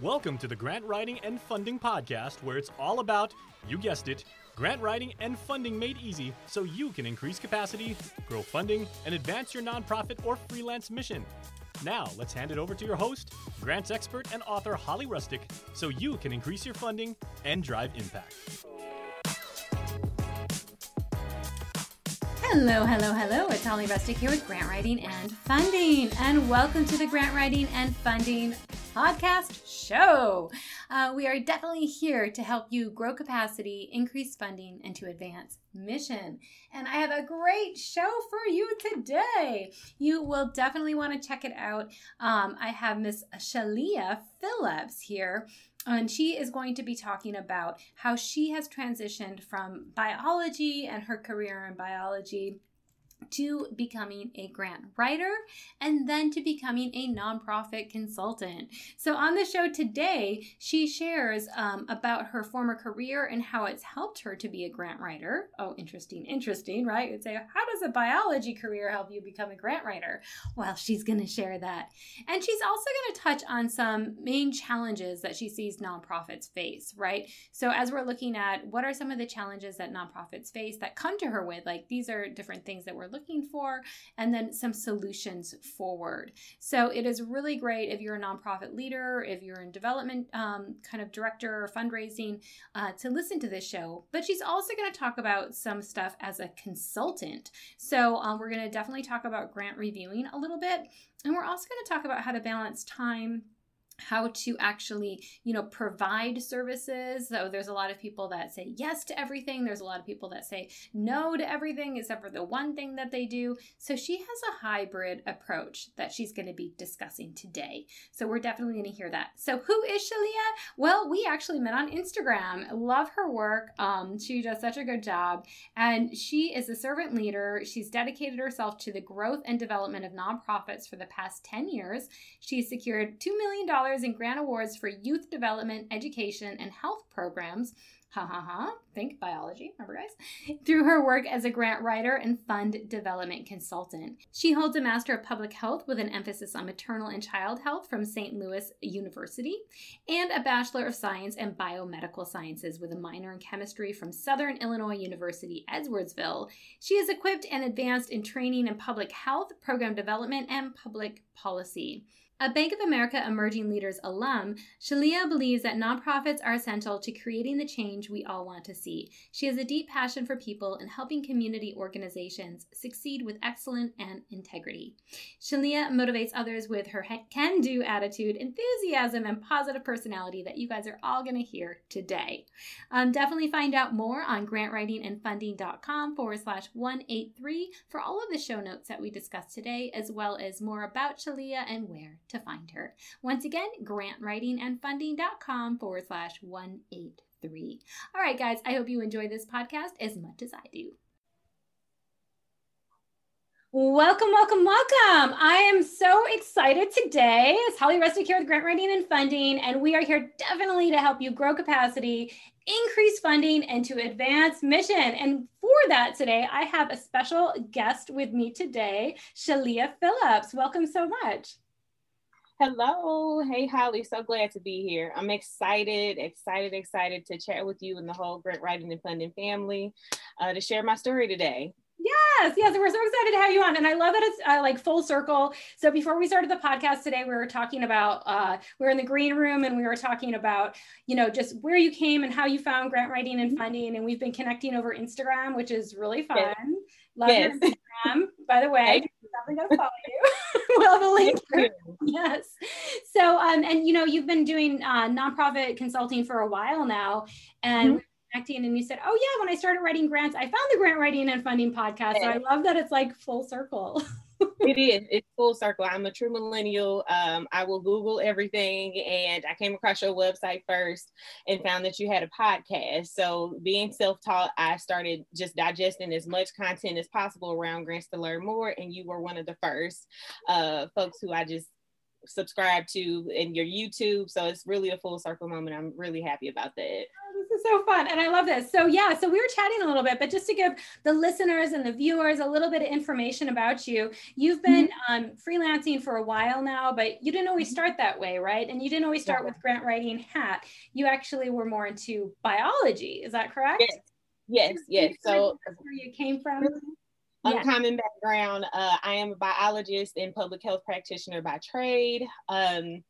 Welcome to the Grant Writing and Funding Podcast, where it's all about, you guessed it, grant writing and funding made easy so you can increase capacity, grow funding, and advance your nonprofit or freelance mission. Now, let's hand it over to your host, grants expert and author Holly Rustick, so you can increase your funding and drive impact. Hello, hello, hello. It's Holly Rustick here with Grant Writing and Funding, and welcome to the Grant Writing and Funding podcast show. Uh, we are definitely here to help you grow capacity, increase funding, and to advance mission. And I have a great show for you today. You will definitely want to check it out. Um, I have Miss Sheleia Phillips here. And she is going to be talking about how she has transitioned from biology and her career in biology to becoming a grant writer and then to becoming a nonprofit consultant. So, on the show today, she shares um, about her former career and how it's helped her to be a grant writer. Oh, interesting, interesting, right? You'd say, How does a biology career help you become a grant writer? Well, she's going to share that. And she's also going to touch on some main challenges that she sees nonprofits face, right? So, as we're looking at what are some of the challenges that nonprofits face that come to her with, like these are different things that we're looking for, and then some solutions forward. So it is really great if you're a nonprofit leader, if you're in development um, kind of director or fundraising, uh, to listen to this show. But she's also going to talk about some stuff as a consultant. So um, we're going to definitely talk about grant reviewing a little bit. And we're also going to talk about how to balance time how to actually you know provide services. So there's a lot of people that say yes to everything. There's a lot of people that say no to everything except for the one thing that they do. So she has a hybrid approach that she's going to be discussing today. So we're definitely going to hear that. So who is Sheleia? Well we actually met on instagram. Love her work. Um, she does such a good job. And she is a servant leader. She's dedicated herself to the growth and development of nonprofits for the past 10 years. She's secured $2 million in grant awards for youth development, education, and health programs ha ha ha, think biology, remember guys, through her work as a grant writer and fund development consultant. She holds a Master of Public Health with an emphasis on maternal and child health from St. Louis University, and a Bachelor of Science in Biomedical Sciences with a minor in chemistry from Southern Illinois University, Edwardsville. She is equipped and advanced in training in public health, program development, and public policy. A Bank of America Emerging Leaders alum, Sheleia believes that nonprofits are essential to creating the change we all want to see. She has a deep passion for people and helping community organizations succeed with excellence and integrity. Sheleia motivates others with her can do attitude, enthusiasm, and positive personality that you guys are all going to hear today. Um, definitely find out more on grantwritingandfunding.com forward slash 183 for all of the show notes that we discussed today, as well as more about Sheleia and where to find her. Once again, grantwritingandfunding.com forward slash 183. All right, guys, I hope you enjoy this podcast as much as I do. Welcome, welcome, welcome. I am so excited today. It's Holly Rustick here with Grant Writing and Funding, and we are here definitely to help you grow capacity, increase funding, and to advance mission. And for that today, I have a special guest with me today, Sheleia Phillips. Welcome so much. Hello. Hey, Holly. So glad to be here. I'm excited, excited, excited to chat with you and the whole Grant Writing and Funding family uh, to share my story today. Yes, yes, we're so excited to have you on, and I love that it's uh, like full circle. So before we started the podcast today, we were talking about uh, we were in the green room, and we were talking about you know just where you came and how you found grant writing and funding, and we've been connecting over Instagram, which is really fun. Yes. Love yes. your Instagram, by the way. Definitely gotta follow you. we'll have a link. Yes. So, um, and you know, you've been doing uh, nonprofit consulting for a while now, and mm-hmm. connecting, and you said, "Oh yeah, when I started writing grants, I found the grant writing and funding podcast." So I love that it's like full circle. it is. It's full circle. I'm a true millennial. Um, I will Google everything, and I came across your website first and found that you had a podcast. So, being self-taught, I started just digesting as much content as possible around grants to learn more, and you were one of the first uh, folks who I just subscribe to in your YouTube. So it's really a full circle moment. I'm really happy about that. Is so fun. And I love this. So, yeah, so we were chatting a little bit, but just to give the listeners and the viewers a little bit of information about you, you've been mm-hmm. um, freelancing for a while now, but you didn't always mm-hmm. start that way, right? And you didn't always start with grant writing hat. You actually were more into biology. Is that correct? Yes, yes. yes. So, where you came from? Uncommon yeah. background. Uh, I am a biologist and public health practitioner by trade. Um,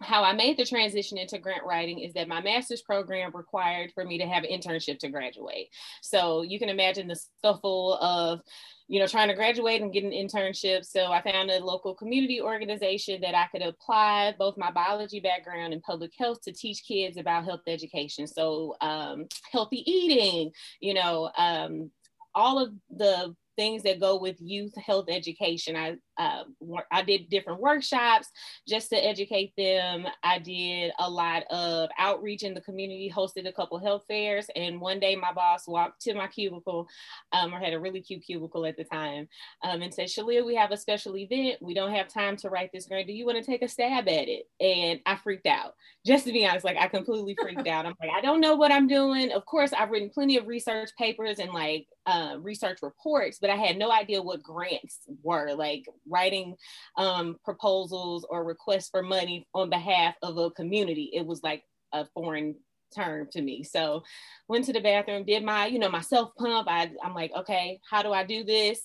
how I made the transition into grant writing is that my master's program required for me to have an internship to graduate. So you can imagine the scuffle of, you know, trying to graduate and get an internship. So I found a local community organization that I could apply both my biology background and public health to teach kids about health education. So um, healthy eating, you know, um, all of the things that go with youth health education. I uh, I did different workshops just to educate them. I did a lot of outreach in the community, hosted a couple health fairs, and one day my boss walked to my cubicle, um, I had a really cute cubicle at the time, um, and said, "Sheleia, we have a special event. We don't have time to write this grant. Do you want to take a stab at it?" And I freaked out. Just to be honest, like I completely freaked out. I'm like, I don't know what I'm doing. Of course, I've written plenty of research papers and like uh, research reports, but I had no idea what grants were. Like writing um, proposals or requests for money on behalf of a community. It was like a foreign term to me. So went to the bathroom, did my, you know, my self pump. I, I'm like, okay, how do I do this?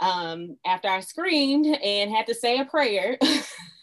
Um, after I screamed and had to say a prayer,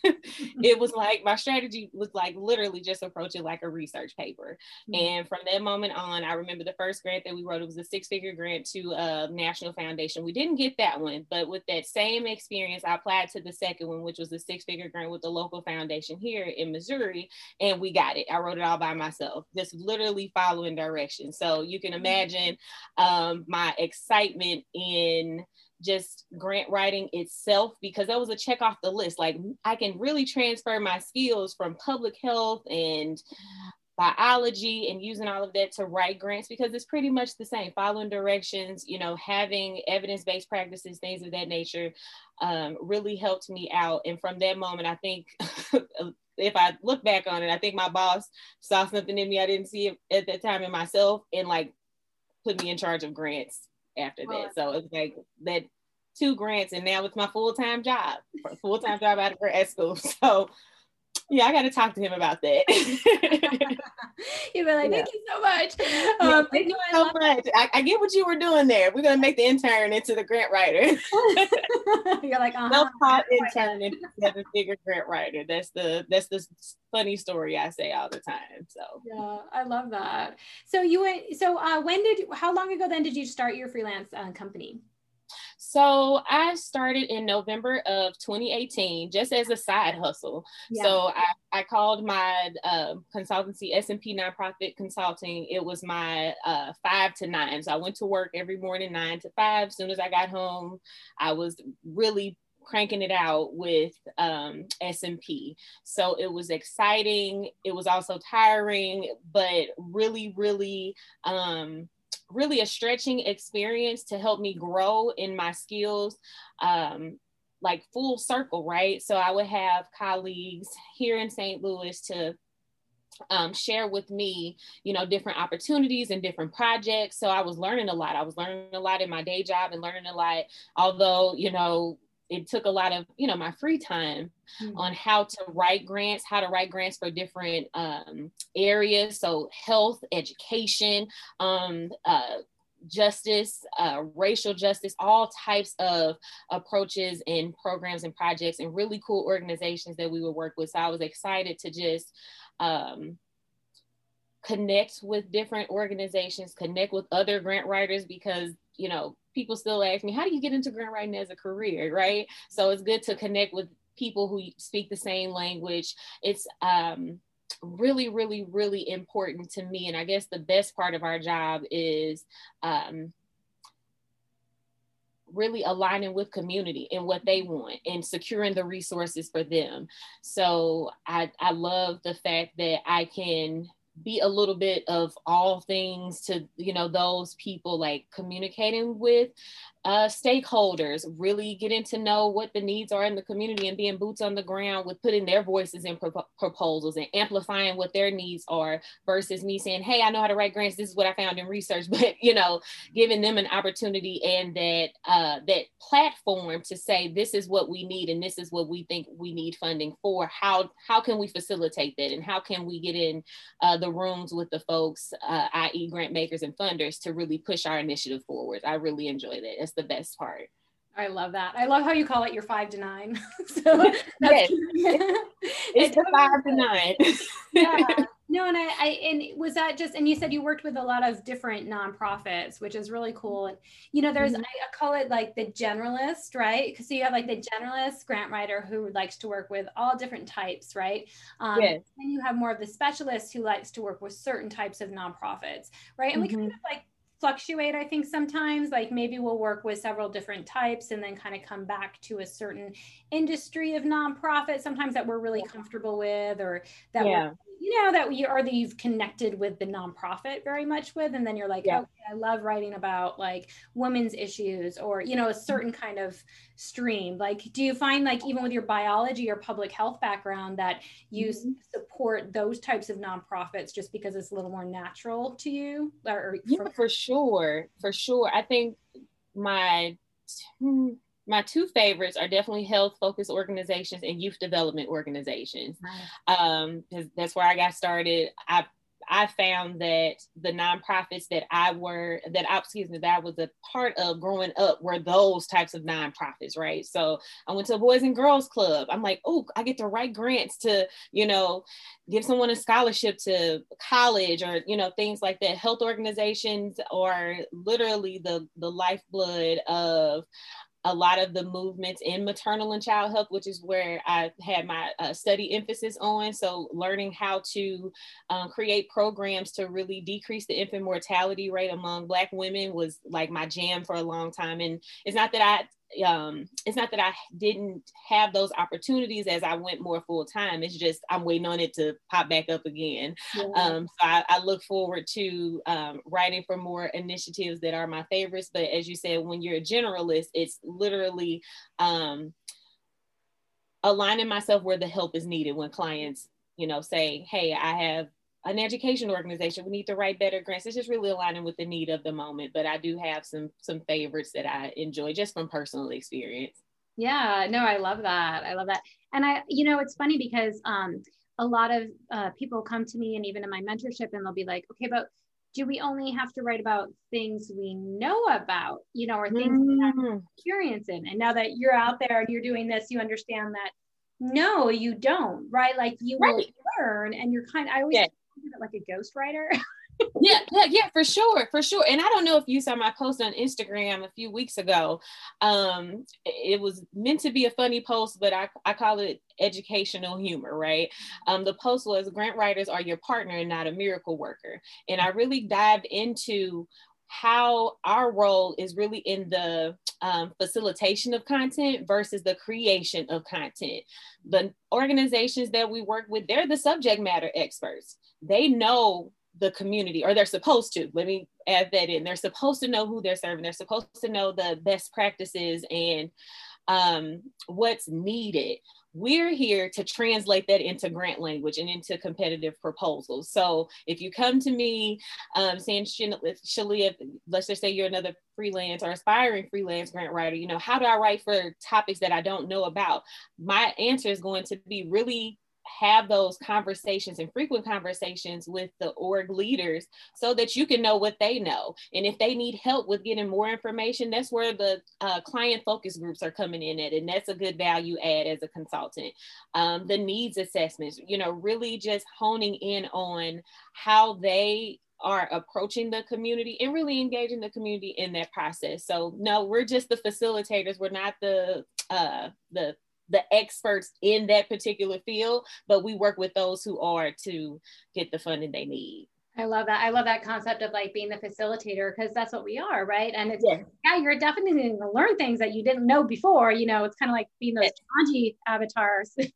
it was like my strategy was like literally just approach it like a research paper. Mm-hmm. And from that moment on, I remember the first grant that we wrote, it was a six figure grant to a national foundation. We didn't get that one, but with that same experience, I applied to the second one, which was a six figure grant with the local foundation here in Missouri. And we got it. I wrote it all by myself, just literally following directions. So you can mm-hmm. imagine um, my excitement in just grant writing itself because that was a check off the list. Like I can really transfer my skills from public health and biology and using all of that to write grants because it's pretty much the same. Following directions you know having evidence-based practices things of that nature um, really helped me out. And from that moment i think if i look back on it i think my boss saw something in me i didn't see at that time in myself and like put me in charge of grants after that. So it's like that two grants, and now it's my full time job, full time job out of grad school. So yeah, I got to talk to him about that. You'd be like, thank you so much. Um, thank you so much. I, I, get what you were doing there. We're gonna make the intern into the grant writer. You're like, uh-huh. self-taught intern into seven figure grant writer. That's the that's the funny story I say all the time. So yeah, I love that. So you went. So uh, when did? How long ago then did you start your freelance uh, company? So I started in November of 2018 just as a side hustle. Yeah. So I, I called my uh, consultancy S&P Nonprofit Consulting. It was my uh, five to nine. So I went to work every morning nine to five. As soon as I got home, I was really cranking it out with um, S&P. So it was exciting. It was also tiring, but really, really um, really a stretching experience to help me grow in my skills um, like full circle right so i would have colleagues here in st louis to um, share with me, you know, different opportunities and different projects. So I was learning a lot. I was learning a lot in my day job and learning a lot, although, you know, it took a lot of you know my free time mm-hmm. on how to write grants how to write grants for different um, areas so health education um, uh, justice uh, racial justice all types of approaches and programs and projects and really cool organizations that we would work with so i was excited to just um, connect with different organizations connect with other grant writers because you know people still ask me, how do you get into grant writing as a career, right? So it's good to connect with people who speak the same language. It's um, really, really, really important to me. And I guess the best part of our job is um, really aligning with community and what they want and securing the resources for them. So I, I love the fact that I can be a little bit of all things to you know those people like communicating with uh, stakeholders, really getting to know what the needs are in the community and being boots on the ground with putting their voices in pro- proposals and amplifying what their needs are versus me saying, Hey, I know how to write grants. This is what I found in research, but you know, giving them an opportunity and that, uh, that platform to say, this is what we need and this is what we think we need funding for. How, how can we facilitate that? And how can we get in uh, the rooms with the folks, uh, i.e. grant makers and funders to really push our initiative forward? I really enjoy that. It's the best part. I love that. I love how you call it your five to nine. so yes. it's the five to nine. yeah. No, and I, I, and was that just, and you said you worked with a lot of different nonprofits, which is really cool. And, you know, there's, mm-hmm. I, I, call it like the generalist, right? Because so you have like the generalist grant writer who likes to work with all different types, right? Um, yes. And you have more of the specialist who likes to work with certain types of nonprofits, right? And mm-hmm. we kind of like fluctuate i think sometimes. Like maybe we'll work with several different types and then kind of come back to a certain industry of nonprofit sometimes that we're really comfortable with or that yeah. you know that you or that you've connected with the nonprofit very much with and then you're like yeah. okay i love writing about like women's issues or you know a certain kind of stream. Like do you find like even with your biology or public health background that you mm-hmm. support those types of nonprofits just because it's a little more natural to you? Or, yeah, for sure for sure i think my my two favorites are definitely health focused organizations and youth development organizations. Um, that's where I got started. I I found that the nonprofits that I were that I excuse me that I was a part of growing up were those types of nonprofits, right? So I went to a boys and girls club. I'm like, oh, I get to write grants to, you know, give someone a scholarship to college or you know things like that. Health organizations are literally the the lifeblood of a lot of the movements in maternal and child health, which is where I had my uh, study emphasis on. So, learning how to um, create programs to really decrease the infant mortality rate among Black women was like my jam for a long time. And it's not that I um, it's not that I didn't have those opportunities as I went more full time. It's just I'm waiting on it to pop back up again. Yeah. Um, so I, I, look forward to um, writing for more initiatives that are my favorites. But as you said, when you're a generalist, it's literally um, aligning myself where the help is needed when clients, you know, say, "Hey, I have an education organization. We need to write better grants. It's just really aligning with the need of the moment. But I do have some some favorites that I enjoy just from personal experience. Yeah, no, I love that. I love that. And I, you know, it's funny because um, a lot of uh, people come to me and even in my mentorship and they'll be like, okay, but do we only have to write about things we know about, you know, or things mm. we have mm-hmm. experience in? And now that you're out there and you're doing this, you understand that no, you don't, right? Like you right. will learn and you're kind of, I always yeah like a ghostwriter. yeah, yeah, yeah, for sure, for sure. And I don't know if you saw my post on Instagram a few weeks ago. Um, it was meant to be a funny post, but I, I call it educational humor, right? Um, the post was grant writers are your partner and not a miracle worker. And I really dived into how our role is really in the um, facilitation of content versus the creation of content. The organizations that we work with, they're the subject matter experts. They know the community or they're supposed to let me add that in. They're supposed to know who they're serving. They're supposed to know the best practices and um, what's needed we're here to translate that into grant language and into competitive proposals. So if you come to me um, saying, Sheleia, let's just say you're another freelance or aspiring freelance grant writer, you know, how do I write for topics that I don't know about? My answer is going to be really have those conversations and frequent conversations with the org leaders so that you can know what they know. And if they need help with getting more information, that's where the uh, client focus groups are coming in at. And that's a good value add as a consultant. Um, the needs assessments, you know, really just honing in on how they are approaching the community and really engaging the community in that process. So no, we're just the facilitators. We're not the uh, the the experts in that particular field, but we work with those who are to get the funding they need. I love that. I love that concept of like being the facilitator because that's what we are, right? And it's yeah, yeah you're definitely going to learn things that you didn't know before. You know, it's kind of like being those Jumanji avatars. right?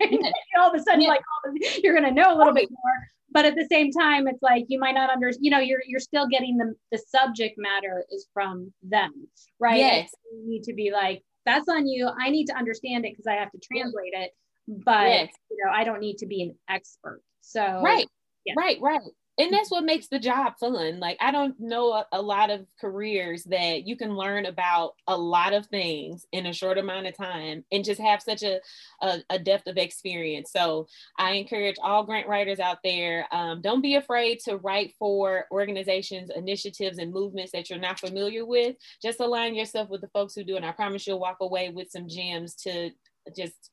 yeah. All of a sudden, like the, you're going to know a little bit more. but at the same time, it's like you might not understand. you know, you're you're still getting the the subject matter is from them, right? Yes. You need to be like, that's on you. I need to understand it because I have to translate it, but Yes. you know, I don't need to be an expert. So right Yeah. right right and that's what makes the job fun. Like i don't know a, a lot of careers that you can learn about a lot of things in a short amount of time and just have such a a, a depth of experience. So i encourage all grant writers out there um, don't be afraid to write for organizations initiatives and movements that you're not familiar with. Just align yourself with the folks who do and i promise you'll walk away with some gems to just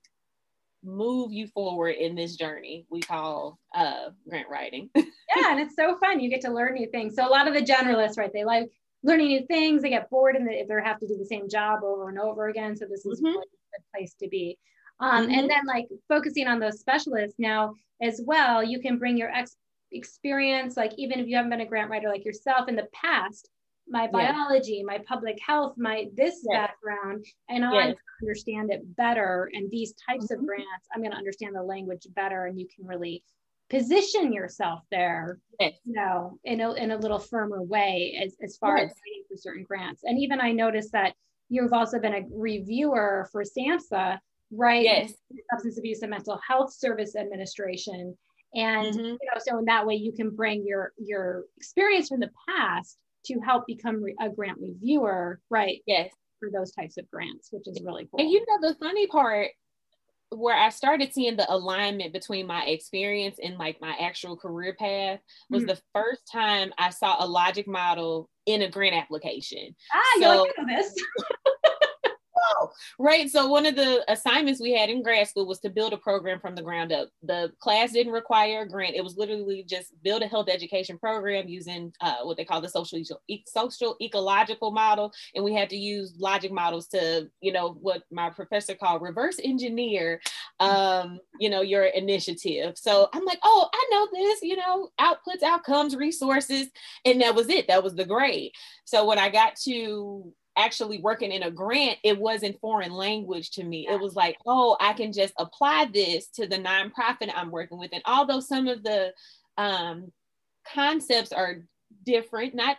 move you forward in this journey we call uh, grant writing. yeah, and it's so fun. You get to learn new things. So a lot of the generalists, right? They like learning new things. They get bored and they, they have to do the same job over and over again. So this is Mhm. really a good place to be. Um, Mhm. And then like focusing on those specialists now as well, you can bring your ex- experience, like even if you haven't been a grant writer like yourself in the past, my biology, my public health, my this Yes. background, and I understand it better. And these types Mhm. of grants, I'm going to understand the language better, and you can really position yourself there Yes. you know in a, in a little firmer way as, as far as writing for certain grants and even i noticed that you've also been a reviewer for samhsa right Yes. substance abuse and mental health service administration and Mhm. you know so in that way you can bring your your experience from the past to help become re- a grant reviewer right Yes. for those types of grants which is really cool And you know the funny part where I started seeing the alignment between my experience and like my actual career path was Mhm. the first time I saw a logic model in a grant application. ah you're like I know this Right. So one of the assignments we had in grad school was to build a program from the ground up. The class didn't require a grant. It was literally just build a health education program using uh, what they call the social social ecological model, and we had to use logic models to, you know, what my professor called reverse engineer, um, you know, your initiative. So I'm like, oh, I know this, you know, outputs, outcomes, resources, and that was it. That was the grade. So when I got to actually working in a grant, it wasn't foreign language to me. It was like, oh, I can just apply this to the nonprofit I'm working with. And although some of the um, concepts are different, not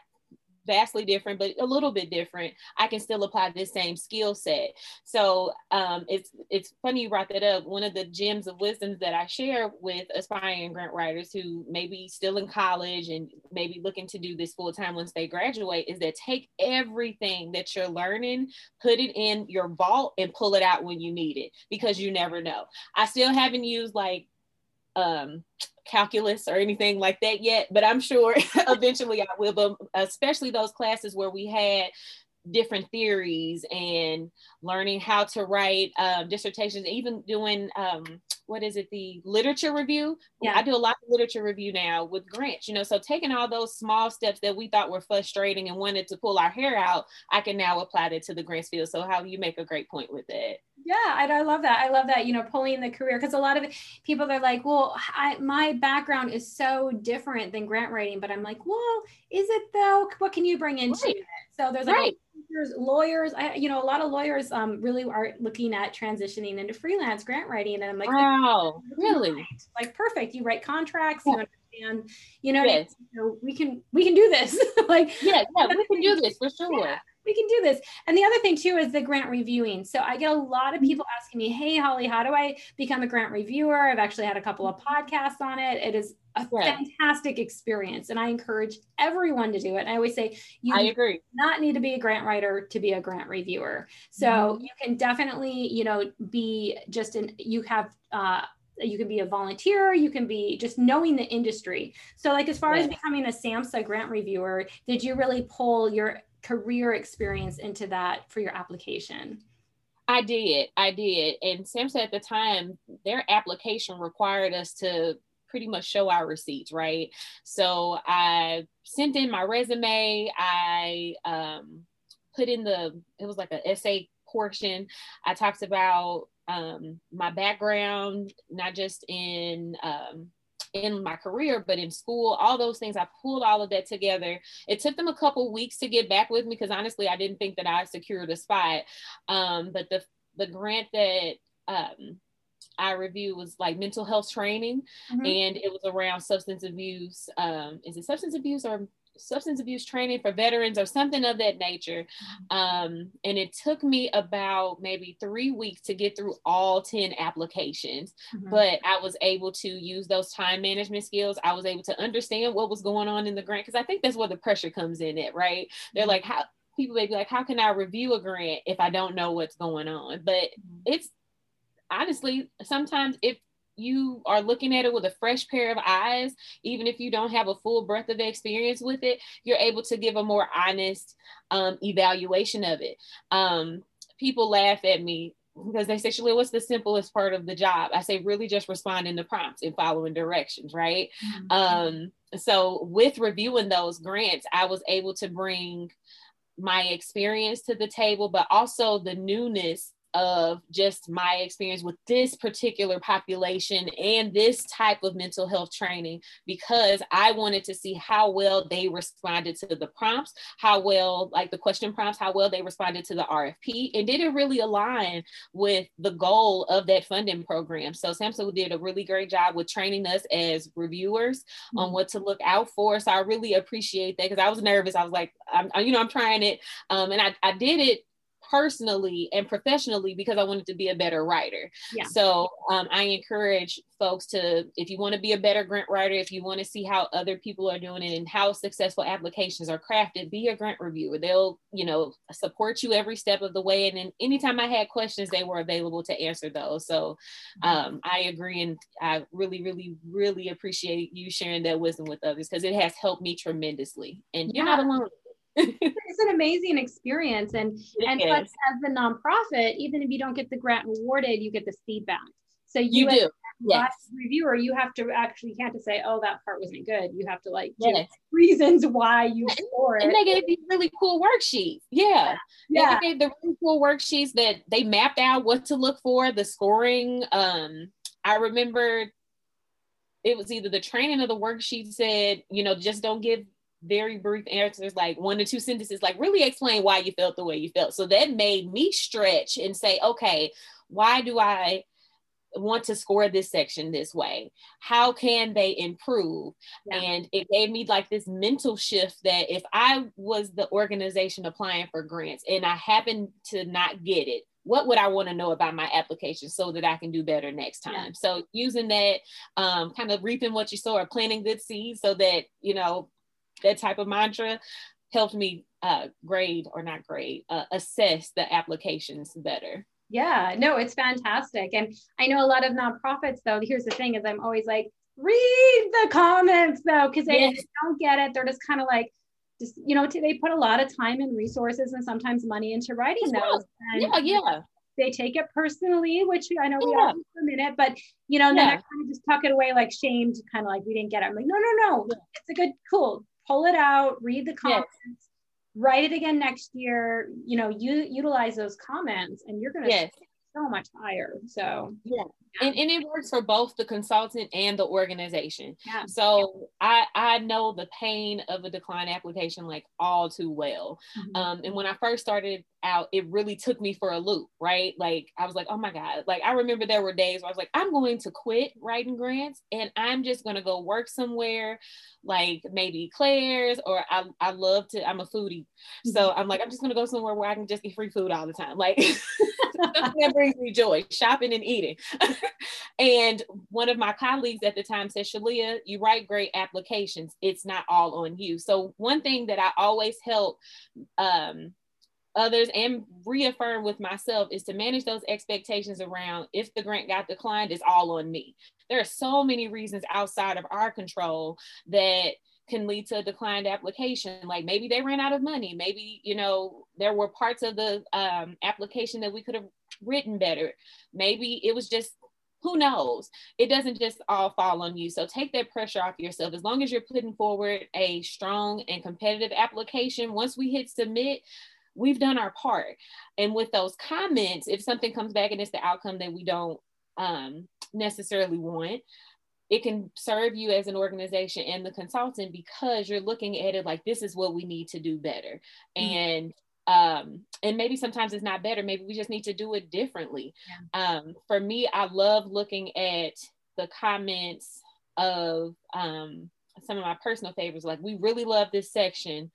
vastly different, but a little bit different, I can still apply this same skill set. So um, it's it's funny you brought that up. One of the gems of wisdoms that I share with aspiring grant writers who may be still in college and maybe looking to do this full time once they graduate is that take everything that you're learning, put it in your vault, and pull it out when you need it because you never know. I still haven't used like um calculus or anything like that yet but i'm sure eventually i will but uh, especially those classes where we had different theories and learning how to write um, dissertations even doing um, what is it the literature review Yeah. i do a lot of literature review now with grants you know so taking all those small steps that we thought were frustrating and wanted to pull our hair out i can now apply that to the grants field so how you make a great point with it. Yeah, I, I love that. I love that, you know, pulling the career because a lot of people they're like, well, I, my background is so different than grant writing, but I'm like, well, is it though? What can you bring into Right. it? So there's like Right. teachers, lawyers, I, you know, a lot of lawyers um, really are looking at transitioning into freelance grant writing. And I'm like, wow really like perfect. You write contracts, Yeah. you understand, you know, what I mean? yes You know, we can, we can do this. like, yeah yeah we can do this for sure Yeah. we can do this. And the other thing too is the grant reviewing. So I get a lot of people asking me, "Hey, Holly, how do I become a grant reviewer?" I've actually had a couple of podcasts on it. It is a Yeah. fantastic experience, and I encourage everyone to do it. And I always say, you i do agree not need to be a grant writer to be a grant reviewer. So Mhm. you can definitely, you know, be just an you have uh you can be a volunteer, you can be just knowing the industry. So like as far as becoming a SAMHSA grant reviewer, did you really pull your career experience into that for your application? I did. I did. And SAMHSA at the time, their application required us to pretty much show our receipts, right? So I sent in my resume. I um, put in the, it was like an essay portion. I talked about um, my background, not just in, um, in my career, but in school, all those things. I pulled all of that together. It took them a couple weeks to get back with me because honestly, I didn't think that I secured a spot. Um, but the the grant that um, I reviewed was like mental health training, mm-hmm. and it was around substance abuse. Um, is it substance abuse or substance abuse training for veterans or something of that nature. Mm-hmm. Um, and it took me about maybe three weeks to get through all 10 applications, mm-hmm. but I was able to use those time management skills. I was able to understand what was going on in the grant because I think that's where the pressure comes in it, right? They're mm-hmm. like, how people may be like, how can I review a grant if I don't know what's going on? But mm-hmm. it's honestly sometimes if you are looking at it with a fresh pair of eyes, even if you don't have a full breadth of experience with it, you're able to give a more honest um, evaluation of it. Um, people laugh at me because they say, Sheleia, what's the simplest part of the job? I say, really just responding to prompts and following directions, right? Mm-hmm. Um, so with reviewing those grants, I was able to bring my experience to the table, but also the newness of just my experience with this particular population and this type of mental health training because I wanted to see how well they responded to the prompts, how well, like the question prompts, how well they responded to the RFP, and did it really align with the goal of that funding program? So SAMHSA did a really great job with training us as reviewers mm-hmm. on what to look out for. So I really appreciate that because I was nervous. I was like, I'm, you know, I'm trying it, um, and I, I did it personally and professionally because I wanted to be a better writer. Yeah. So um, I encourage folks to, if you want to be a better grant writer, if you want to see how other people are doing it and how successful applications are crafted, be a grant reviewer. They'll, you know, support you every step of the way. And then anytime I had questions, they were available to answer those. So mm-hmm. um, I agree. And I really, really, really appreciate you sharing that wisdom with others because it has helped me tremendously. And you're not alone it's an amazing experience. And it and plus, as the nonprofit, even if you don't get the grant awarded, you get the feedback. So you, you do. Yes. reviewer, you have to actually you can't just say, "Oh, that part wasn't good." You have to like yes. reasons why you score it. And they gave these really cool worksheets. Yeah, yeah. They gave the really cool worksheets that they mapped out what to look for, the scoring. Um, I remember it was either the training or the worksheet said, you know, just don't give very brief answers, like one to two sentences, like really explain why you felt the way you felt. So that made me stretch and say, okay, why do I want to score this section this way? How can they improve? Yeah. And it gave me like this mental shift that if I was the organization applying for grants and I happened to not get it, what would I want to know about my application so that I can do better next time? Yeah. So using that, um, kind of reaping what you sow or planting good seeds so that, you know, that type of mantra helped me uh, grade or not grade, uh, assess the applications better. Yeah, no, it's fantastic. And I know a lot of nonprofits, though. Here's the thing: is I'm always like, read the comments though, because they yes. don't get it. They're just kind of like, just you know, they put a lot of time and resources and sometimes money into writing those. And, yeah, yeah. They take it personally, which I know we have for a minute, but you know, yeah. then I kind of just tuck it away like shamed, kind of like we didn't get it. I'm like, no, no, no, yeah. it's a good, cool pull it out, read the comments, yes. write it again next year. You know, you utilize those comments, and you're gonna yes. so much higher. So yeah. And, and it works for both the consultant and the organization. Yeah. So I I know the pain of a decline application like all too well. Mm-hmm. Um, and when I first started out, it really took me for a loop, right? Like I was like, oh my God. Like I remember there were days where I was like, I'm going to quit writing grants and I'm just gonna go work somewhere like maybe Claire's or I, I love to, I'm a foodie. So mm-hmm. I'm like, I'm just gonna go somewhere where I can just eat free food all the time. Like that brings me joy, shopping and eating. and one of my colleagues at the time said, Sheleia, you write great applications. It's not all on you. So one thing that I always help um, others and reaffirm with myself is to manage those expectations around if the grant got declined, it's all on me. There are so many reasons outside of our control that can lead to a declined application. Like maybe they ran out of money. Maybe, you know, there were parts of the um, application that we could have written better. Maybe it was just who knows? It doesn't just all fall on you. So take that pressure off yourself. As long as you're putting forward a strong and competitive application, once we hit submit, we've done our part. And with those comments, if something comes back and it's the outcome that we don't um, necessarily want, it can serve you as an organization and the consultant because you're looking at it like this is what we need to do better. Mm-hmm. And um, and maybe sometimes it's not better maybe we just need to do it differently yeah. um, for me i love looking at the comments of um, some of my personal favorites like we really love this section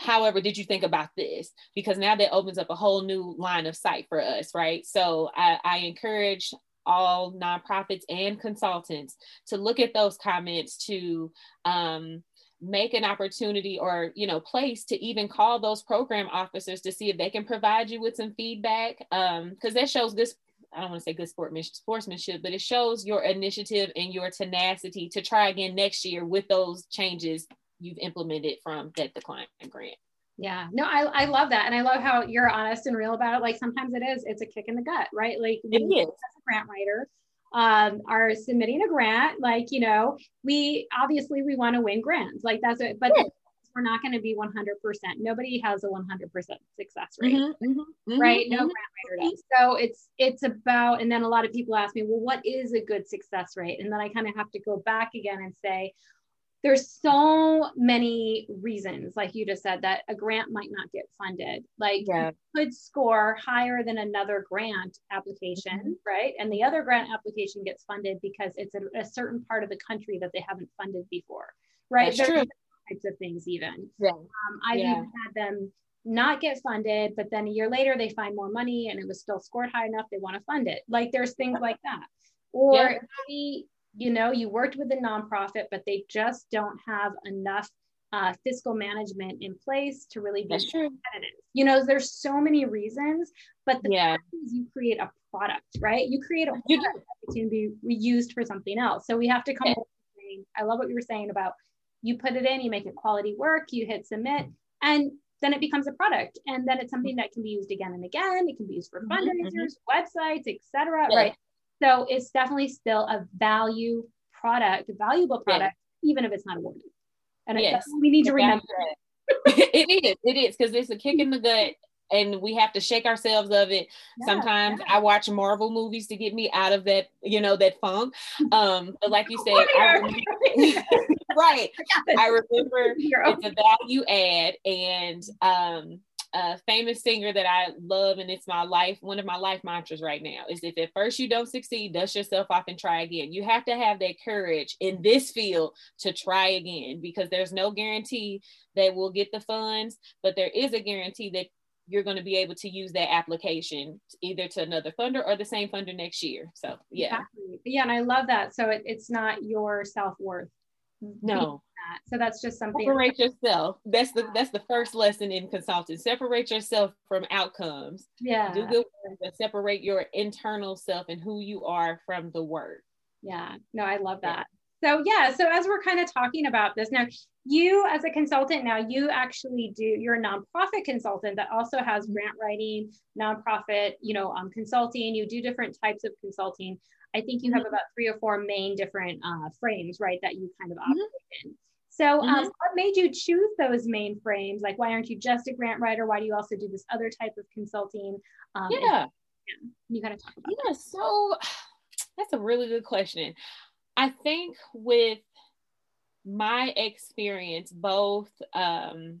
however did you think about this? Because now that opens up a whole new line of sight for us right? So i, I encourage all nonprofits and consultants to look at those comments to um, make an opportunity or you know place to even call those program officers to see if they can provide you with some feedback because um, that shows this I don't want to say good sportsmanship, but it shows your initiative and your tenacity to try again next year with those changes you've implemented from that client grant. Yeah, no, I, I love that. And I love how you're honest and real about it. Like sometimes it is, it's a kick in the gut, right? Like it is. as a grant writer, um, are submitting a grant, like, you know, we obviously we want to win grants. Like that's it, but yeah. we're not going to be 100%. Nobody has a 100% success rate, mm-hmm, mm-hmm, right? Mm-hmm. No grant writer does. So it's, it's about, and then a lot of people ask me, well, what is a good success rate? And then I kind of have to go back again and say, there's so many reasons, like you just said, that a grant might not get funded. Like yeah. you could score higher than another grant application, mm-hmm. right? And the other grant application gets funded because it's a, a, certain part of the country that they haven't funded before, right? That's there's true. types of things even. Yeah. Um, I've yeah. even had them not get funded, but then a year later they find more money and it was still scored high enough they want to fund it. Like there's things like that. Or yeah you know you worked with a nonprofit but they just don't have enough uh, fiscal management in place to really be That's competitive. True. You know, there's so many reasons, but the yeah. is you create a product, right? You create a product that can be reused for something else. So we have to come. Yeah. I love what you were saying about you put it in, you make it quality work, you hit submit, and then it becomes a product, and then it's something that can be used again and again. It can be used for mm-hmm, fundraisers, mm-hmm. websites, etc. Yeah. Right? So it's definitely still a value product, a valuable product, yeah. even if it's not awarded. And yes. we need to remember it. it is, it is, because it's a kick in the gut and we have to shake ourselves of it. Yeah, Sometimes yeah. I watch Marvel movies to get me out of that, you know, that funk. Um, but like you said, I remember, right. I remember it's a value add and um a famous singer that I love and it's my life, one of my life mantras right now is if at first you don't succeed, dust yourself off and try again. You have to have that courage in this field to try again because there's no guarantee that we'll get the funds, but there is a guarantee that you're going to be able to use that application either to another funder or the same funder next year. So yeah. Exactly. Yeah. And I love that. So it, it's not your self-worth no that. so that's just something separate yourself. That's the that's the first lesson in consulting. Separate yourself from outcomes. Yeah. Do good work separate your internal self and who you are from the work. Yeah. No i love that. So yeah so as we're kind of talking about this now you as a consultant now you actually do you're a nonprofit consultant that also has grant writing nonprofit you know um, consulting. You do different types of consulting. I think you have mm-hmm. about three or four main different uh, frames, right, that you kind of mm-hmm. operate mm-hmm. in. So, um, mm-hmm. what made you choose those main frames? Like, why aren't you just a grant writer? Why do you also do this other type of consulting? Um, yeah. And, you kind of talk about yeah, that. so that's a really good question. I think with my experience, both um,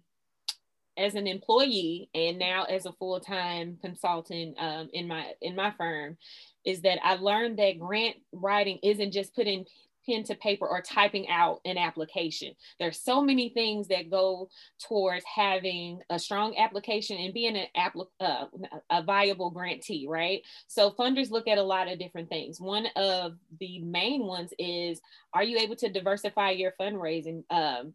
as an employee and now as a full-time consultant um, in my in my firm, is that I learned that grant writing isn't just putting pen to paper or typing out an application. There's so many things that go towards having a strong application and being an uh, a viable grantee, right? So funders look at a lot of different things. One of the main ones is, are you able to diversify your fundraising um,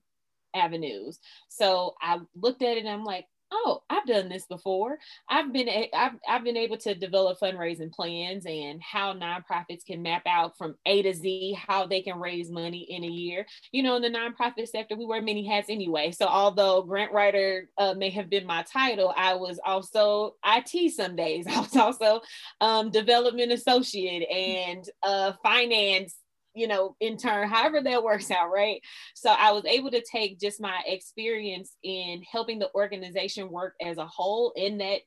avenues? So I looked at it and I'm like, oh, I've done this before. I've been a, I've, I've been able to develop fundraising plans and how nonprofits can map out from A to Z how they can raise money in a year. You know, in the nonprofit sector, we wear many hats anyway. So although grant writer uh, may have been my title, I was also IT some days. I was also um, development associate and uh, finance you know, in turn, however that works out, right? So I was able to take just my experience in helping the organization work as a whole in that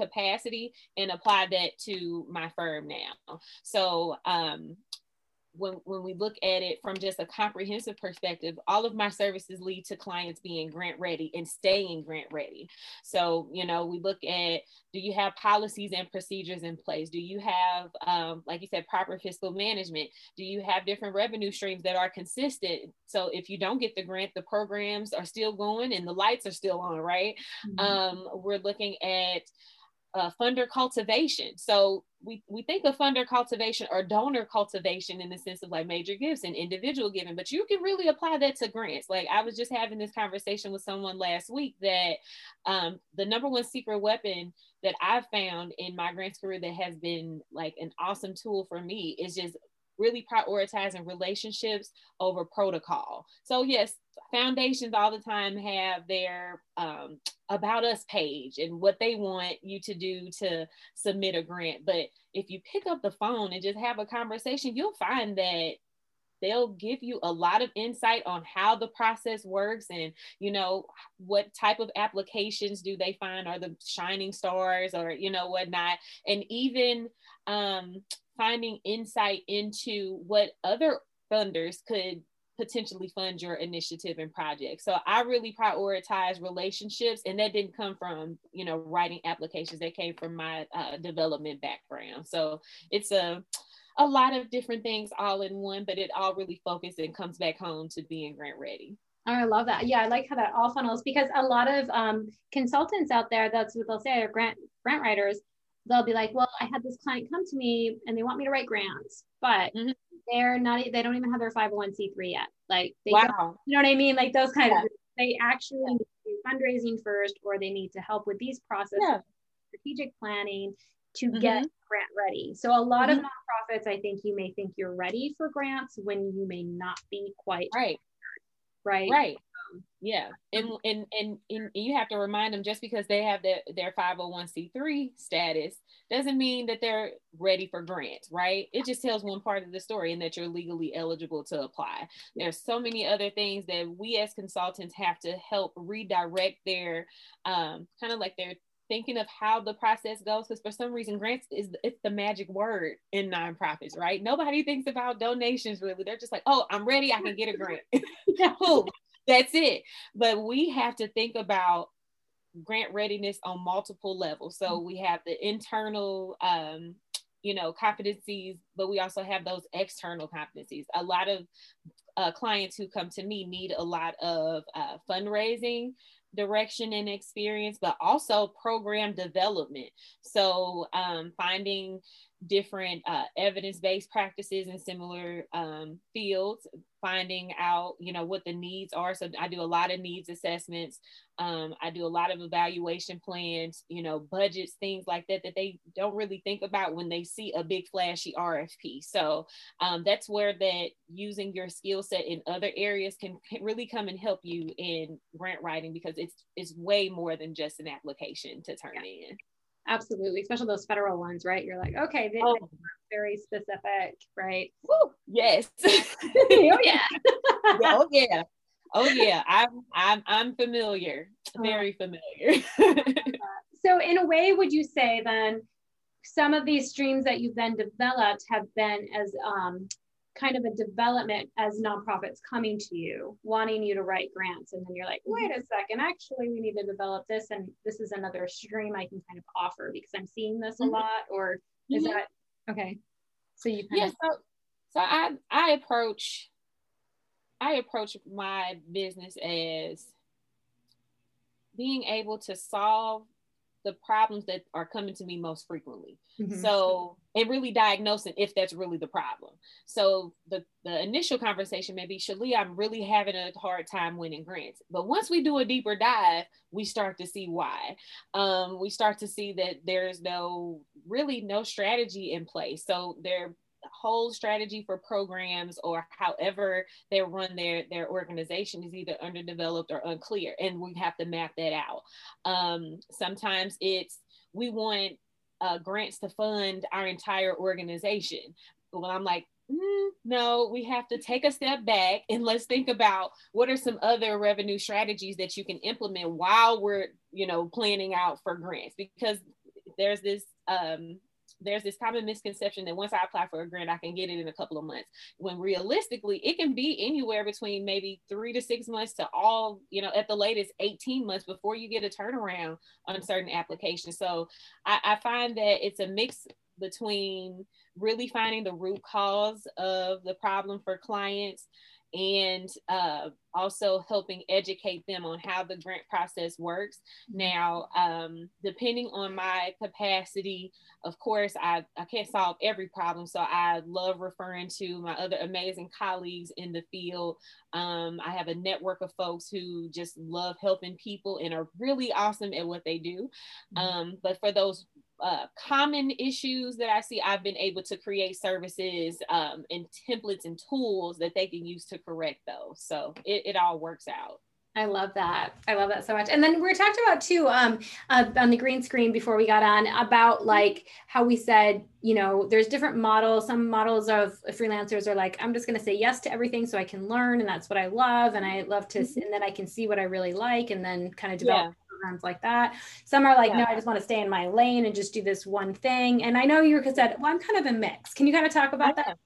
capacity and apply that to my firm now. So um when, when we look at it from just a comprehensive perspective, all of my services lead to clients being grant ready and staying grant ready. So, you know, we look at do you have policies and procedures in place? Do you have, um, like you said, proper fiscal management? Do you have different revenue streams that are consistent? So, if you don't get the grant, the programs are still going and the lights are still on, right? Mm-hmm. Um, we're looking at uh, funder cultivation. So we, we think of funder cultivation or donor cultivation in the sense of like major gifts and individual giving, but you can really apply that to grants. Like I was just having this conversation with someone last week that um, the number one secret weapon that I've found in my grants career that has been like an awesome tool for me is just really prioritizing relationships over protocol. So yes, foundations all the time have their um, about us page and what they want you to do to submit a grant. But if you pick up the phone and just have a conversation, you'll find that they'll give you a lot of insight on how the process works and you know what type of applications do they find are the shining stars or you know whatnot and even um, finding insight into what other funders could potentially fund your initiative and project. So I really prioritize relationships, and that didn't come from you know writing applications. That came from my uh, development background. So it's a a lot of different things all in one, but it all really focuses and comes back home to being grant ready. Oh, I love that. Yeah, I like how that all funnels because a lot of um, consultants out there, that's what they'll say, are grant grant writers. They'll be like, "Well, I had this client come to me and they want me to write grants, but mm-hmm they're not they don't even have their 501c3 yet like they wow. you know what i mean like those kind yeah. of they actually yeah. need to do fundraising first or they need to help with these processes yeah. strategic planning to mm-hmm. get grant ready so a lot mm-hmm. of nonprofits i think you may think you're ready for grants when you may not be quite right right right yeah and, and and and you have to remind them just because they have their their 501c3 status doesn't mean that they're ready for grants right? It just tells one part of the story and that you're legally eligible to apply. There's so many other things that we as consultants have to help redirect their um, kind of like their thinking of how the process goes because for some reason grants is it's the magic word in nonprofits right? Nobody thinks about donations really. They're just like oh i'm ready i can get a grant. That's it. But we have to think about grant readiness on multiple levels. So mm-hmm. we have the internal, um, you know, competencies, but we also have those external competencies. A lot of uh, clients who come to me need a lot of uh, fundraising direction and experience, but also program development. So um, finding different uh, evidence-based practices in similar um, fields finding out you know what the needs are. So i do a lot of needs assessments. Um, i do a lot of evaluation plans you know budgets things like that that they don't really think about when they see a big flashy rfp so um, that's where that using your skill set in other areas can really come and help you in grant writing because it's it's way more than just an application to turn yeah. in absolutely especially those federal ones right? You're like okay they, oh. very specific right? Woo, yes. Oh yeah. Oh yeah. Oh yeah. I'm i'm i'm familiar uh-huh. very familiar. So in a way would you say then some of these streams that you've then developed have been as um, kind of a development as nonprofits coming to you, wanting you to write grants. And then you're like, wait a second, actually, we need to develop this. And this is another stream I can kind of offer because I'm seeing this mm-hmm. a lot. Or is mm-hmm. that okay? So you yeah, of- so, so I I approach I approach my business as being able to solve the problems that are coming to me most frequently. Mm-hmm. So, and really diagnosing if that's really the problem. So, the, the initial conversation may be, Sheleia, I'm really having a hard time winning grants. But once we do a deeper dive, we start to see why. Um, we start to see that there's no, really no strategy in place. So, there whole strategy for programs or however they run their their organization is either underdeveloped or unclear and we have to map that out. Um, sometimes it's we want uh, grants to fund our entire organization. Well i'm like mm, no we have to take a step back and let's think about what are some other revenue strategies that you can implement while we're you know planning out for grants. Because there's this um, there's this common misconception that once I apply for a grant, I can get it in a couple of months. When realistically, it can be anywhere between maybe three to six months to all, you know, at the latest 18 months before you get a turnaround on certain applications. So I, I find that it's a mix between really finding the root cause of the problem for clients and uh, also helping educate them on how the grant process works. Now, um, depending on my capacity, of course, I, I can't solve every problem. So I love referring to my other amazing colleagues in the field. Um, I have a network of folks who just love helping people and are really awesome at what they do. Mm-hmm. Um, but for those uh, common issues that I see, I've been able to create services um, and templates and tools that they can use to correct those. So it, it all works out. I love that. I love that so much. And then we talked about too um, uh, on the green screen before we got on about like how we said, you know, there's different models. Some models of freelancers are like, I'm just going to say yes to everything so I can learn, and that's what I love, and I love to, mm-hmm. and then I can see what I really like, and then kind of develop. Yeah programs like that. Some are like, yeah. no, I just want to stay in my lane and just do this one thing. And I know you said, well, I'm kind of a mix. Can you kind of talk about that?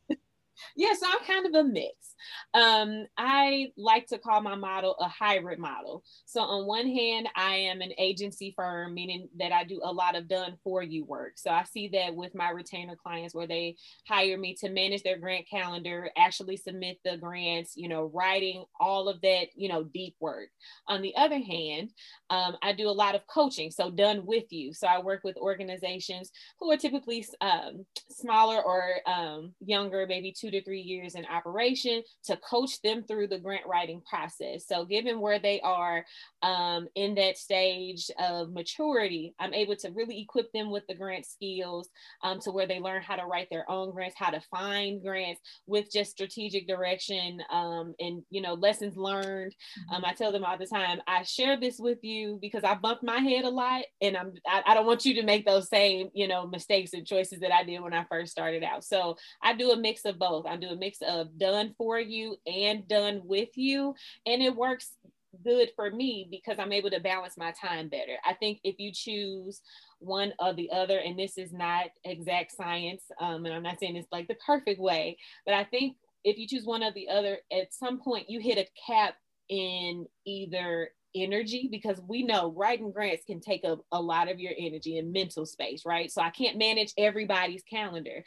Yes, I'm kind of a mix. Um, I like to call my model a hybrid model. So, on one hand, I am an agency firm, meaning that I do a lot of done for you work. So, I see that with my retainer clients where they hire me to manage their grant calendar, actually submit the grants, you know, writing all of that, you know, deep work. On the other hand, um, I do a lot of coaching, so done with you. So, I work with organizations who are typically um, smaller or um, younger, maybe two to three years in operation to coach them through the grant writing process. So, given where they are um, in that stage of maturity, I'm able to really equip them with the grant skills um, to where they learn how to write their own grants, how to find grants with just strategic direction um, and you know lessons learned. Um, I tell them all the time, I share this with you because I bumped my head a lot, and I'm I, I don't want you to make those same you know mistakes and choices that I did when I first started out. So I do a mix of both. I do a mix of done for you and done with you. And it works good for me because I'm able to balance my time better. I think if you choose one or the other, and this is not exact science, um, and I'm not saying it's like the perfect way, but I think if you choose one or the other, at some point you hit a cap in either energy because we know writing grants can take up a lot of your energy and mental space, right? So I can't manage everybody's calendar.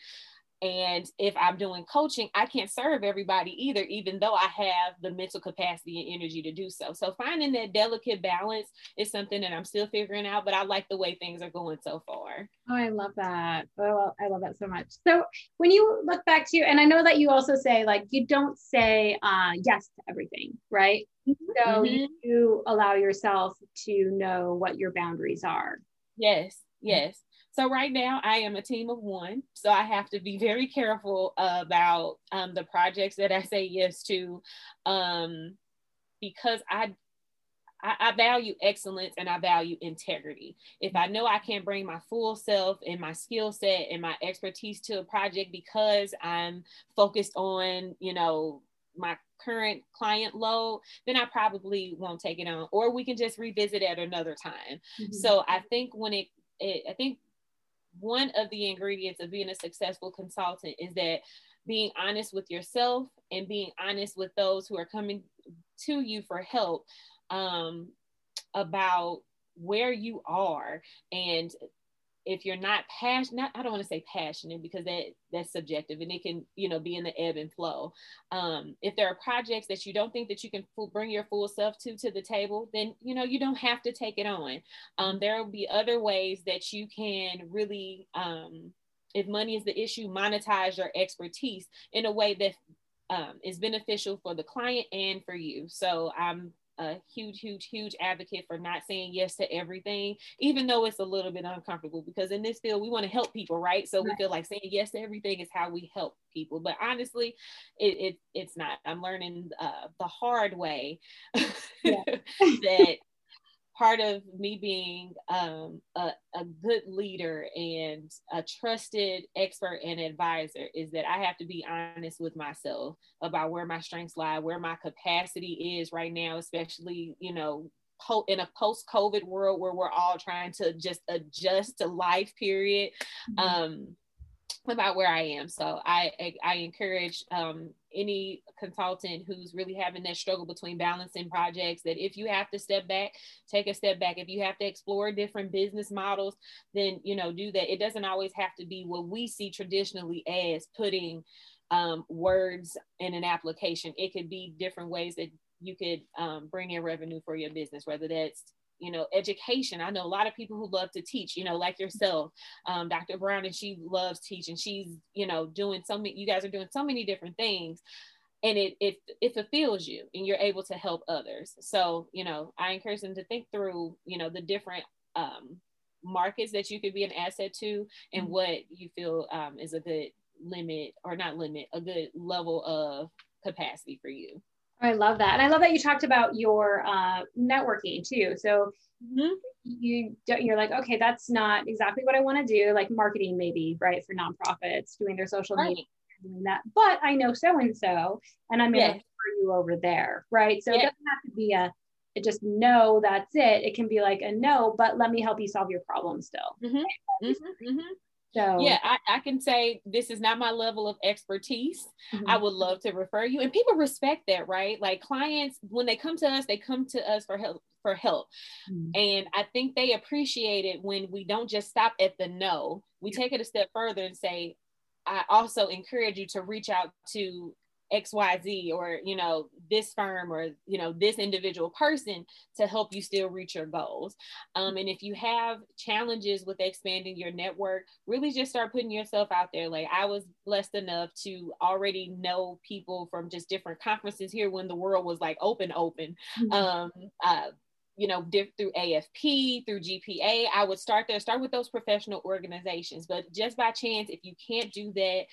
And if I'm doing coaching, I can't serve everybody either, even though I have the mental capacity and energy to do so. So finding that delicate balance is something that I'm still figuring out, but I like the way things are going so far. Oh, I love that. Oh, I love that so much. So when you look back to, and I know that you also say like you don't say uh, yes to everything, right? Mm-hmm. So mm-hmm. you allow yourself to know what your boundaries are. Yes, yes. So right now I am a team of one. So I have to be very careful about um, the projects that I say yes to um, because I, I, value excellence and I value integrity. If I know I can't bring my full self and my skill set and my expertise to a project because I'm focused on, you know, my current client load, then I probably won't take it on, or we can just revisit at another time. Mm-hmm. So I think when it, it, I think one of the ingredients of being a successful consultant is that being honest with yourself and being honest with those who are coming to you for help um, about where you are and if you're not passionate, I don't want to say passionate because that that's subjective and it can, you know, be in the ebb and flow. Um, if there are projects that you don't think that you can bring your full self to to the table, then you know you don't have to take it on. Um, there will be other ways that you can really, um, if money is the issue, monetize your expertise in a way that um, is beneficial for the client and for you. So I'm a huge, huge, huge advocate for not saying yes to everything, even though it's a little bit uncomfortable because in this field we want to help people, right? So right. we feel like saying yes to everything is how we help people. But honestly, it, it it's not. I'm learning uh, the hard way that part of me being um, a, a, good leader and a trusted expert and advisor is that I have to be honest with myself about where my strengths lie, where my capacity is right now, especially, you know, po- in a post COVID world where we're all trying to just adjust to life period. Mm-hmm. Um, about where I am. So I I, I encourage um, any consultant who's really having that struggle between balancing projects that if you have to step back, take a step back. If you have to explore different business models, then you know do that. It doesn't always have to be what we see traditionally as putting um, words in an application. It could be different ways that you could um, bring in revenue for your business, whether that's you know education. I know a lot of people who love to teach you know like yourself um, dr brown and she loves teaching. She's you know doing so many you guys are doing so many different things and it it it fulfills you and you're able to help others. So you know i encourage them to think through you know the different um, markets that you could be an asset to and mm-hmm. what you feel um, is a good limit or not limit a good level of capacity for you I love that. And I love that you talked about your uh, networking too. So mm-hmm. you you're like, okay, that's not exactly what I want to do, like marketing maybe, right, for nonprofits, doing their social right. media, doing that. But I know so and so, and I'm going to refer you over there, right? So yeah. it doesn't have to be a just no, that's it. It can be like a no, but let me help you solve your problem still. Mm-hmm. Mm-hmm. mm-hmm. So yeah, I, I, can say this is not my level of expertise. Mm-hmm. I would love to refer you. And people respect that, right? Like clients, when they come to us, they come to us for help for help. Mm-hmm. And I think they appreciate it when we don't just stop at the no. We take it a step further and say, I also encourage you to reach out to xyz or you know this firm or you know this individual person to help you still reach your goals um, and if you have challenges with expanding your network really just start putting yourself out there like i was blessed enough to already know people from just different conferences here when the world was like open open mm-hmm. um, uh, you know, diff- through AFP, through GPA, I would start there, start with those professional organizations. But just by chance, if you can't do that,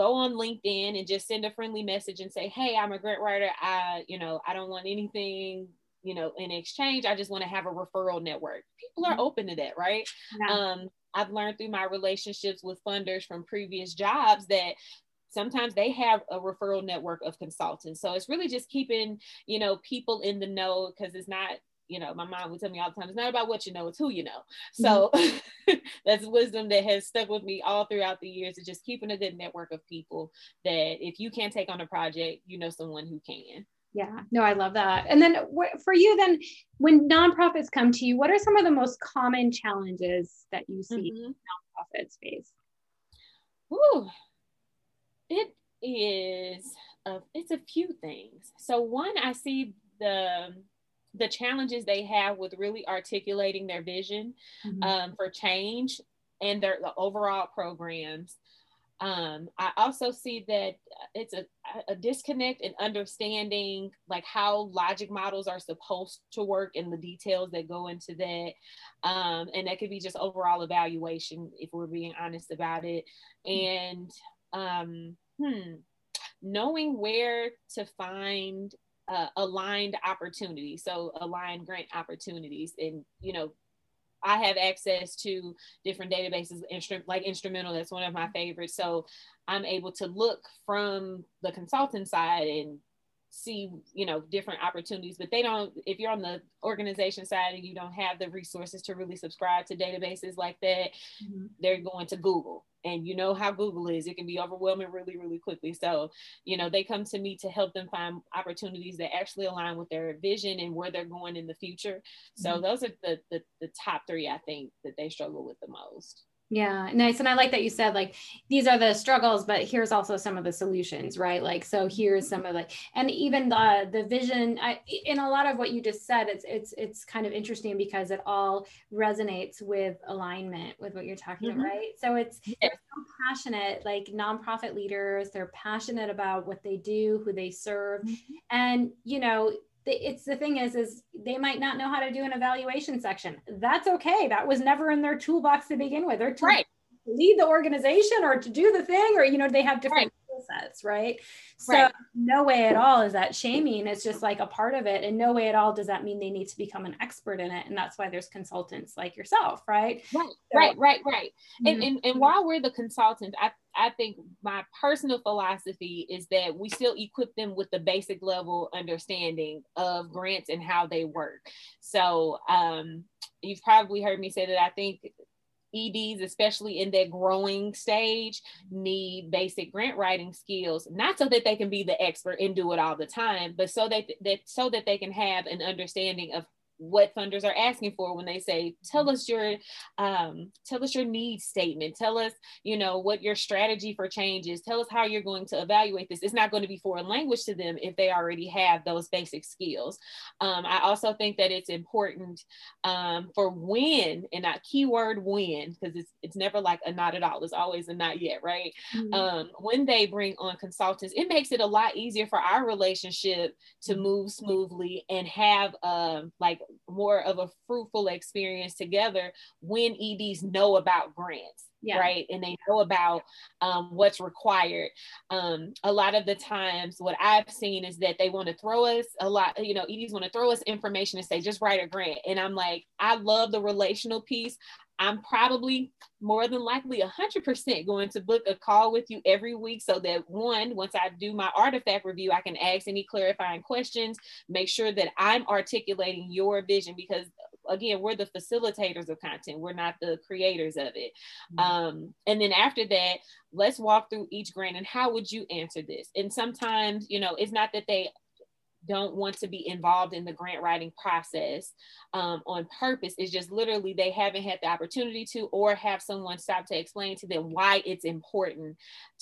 go on LinkedIn and just send a friendly message and say, Hey, I'm a grant writer. I, you know, I don't want anything, you know, in exchange. I just want to have a referral network. People are mm-hmm. open to that, right? Yeah. Um, I've learned through my relationships with funders from previous jobs that sometimes they have a referral network of consultants. So it's really just keeping, you know, people in the know because it's not you know, my mom would tell me all the time, it's not about what you know, it's who you know. So mm-hmm. that's wisdom that has stuck with me all throughout the years of just keeping a good network of people that if you can't take on a project, you know someone who can. Yeah, no, I love that. And then wh- for you, then when nonprofits come to you, what are some of the most common challenges that you see mm-hmm. nonprofits face? Ooh, it is a, it's a few things. So one, I see the the challenges they have with really articulating their vision mm-hmm. um, for change and their the overall programs. Um, I also see that it's a, a, disconnect in understanding like how logic models are supposed to work and the details that go into that. Um, and that could be just overall evaluation if we're being honest about it. And um, hmm, knowing where to find uh, aligned opportunities. So aligned grant opportunities, and you know, I have access to different databases, like Instrumentl, That's one of my favorites. So I'm able to look from the consultant side and see you know different opportunities but they don't if you're on the organization side and you don't have the resources to really subscribe to databases like that mm-hmm. they're going to google. And you know how google is. It can be overwhelming really really quickly. So you know they come to me to help them find opportunities that actually align with their vision and where they're going in the future. So mm-hmm. those are the, the the top three i think that they struggle with the most yeah, nice. And I like that you said like these are the struggles, but here's also some of the solutions, right? Like so here's some of like and even the the vision I, in a lot of what you just said, it's it's it's kind of interesting because it all resonates with alignment with what you're talking mm-hmm. about, right? So it's they're so passionate, like nonprofit leaders, they're passionate about what they do, who they serve. Mm-hmm. And you know, it's the thing is is they might not know how to do an evaluation section that's okay that was never in their toolbox to begin with or to right. lead the organization or to do the thing or you know they have different right. skill sets right so right. no way at all is that shaming it's just like a part of it and no way at all does that mean they need to become an expert in it and that's why there's consultants like yourself right right so, right right right mm-hmm. and, and and while we're the consultants i I think my personal philosophy is that we still equip them with the basic level understanding of grants and how they work. So um, you've probably heard me say that I think EDs, especially in that growing stage, need basic grant writing skills, not so that they can be the expert and do it all the time, but so that, that so that they can have an understanding of what funders are asking for when they say tell us your um, tell us your needs statement. Tell us you know what your strategy for change is. Tell us how you're going to evaluate this. It's not going to be foreign language to them if they already have those basic skills. Um, i also think that it's important um, for when and not keyword when because it's, it's never like a not at all. It's always a not yet right? Mm-hmm. Um, when they bring on consultants it makes it a lot easier for our relationship to mm-hmm. move smoothly and have um, like more of a fruitful experience together when EDs know about grants. Yeah. right and they know about um, what's required um, a lot of the times what i've seen is that they want to throw us a lot you know eds want to throw us information and say just write a grant and i'm like i love the relational piece I'm probably more than likely 100% going to book a call with you every week so that one, once I do my artifact review, I can ask any clarifying questions, make sure that I'm articulating your vision because again, we're the facilitators of content. We're not the creators of it. Mm-hmm. Um, and then after that, let's walk through each grant and how would you answer this? And sometimes, you know, it's not that they don't want to be involved in the grant writing process um, on purpose. It's just literally they haven't had the opportunity to, or have someone stop to explain to them why it's important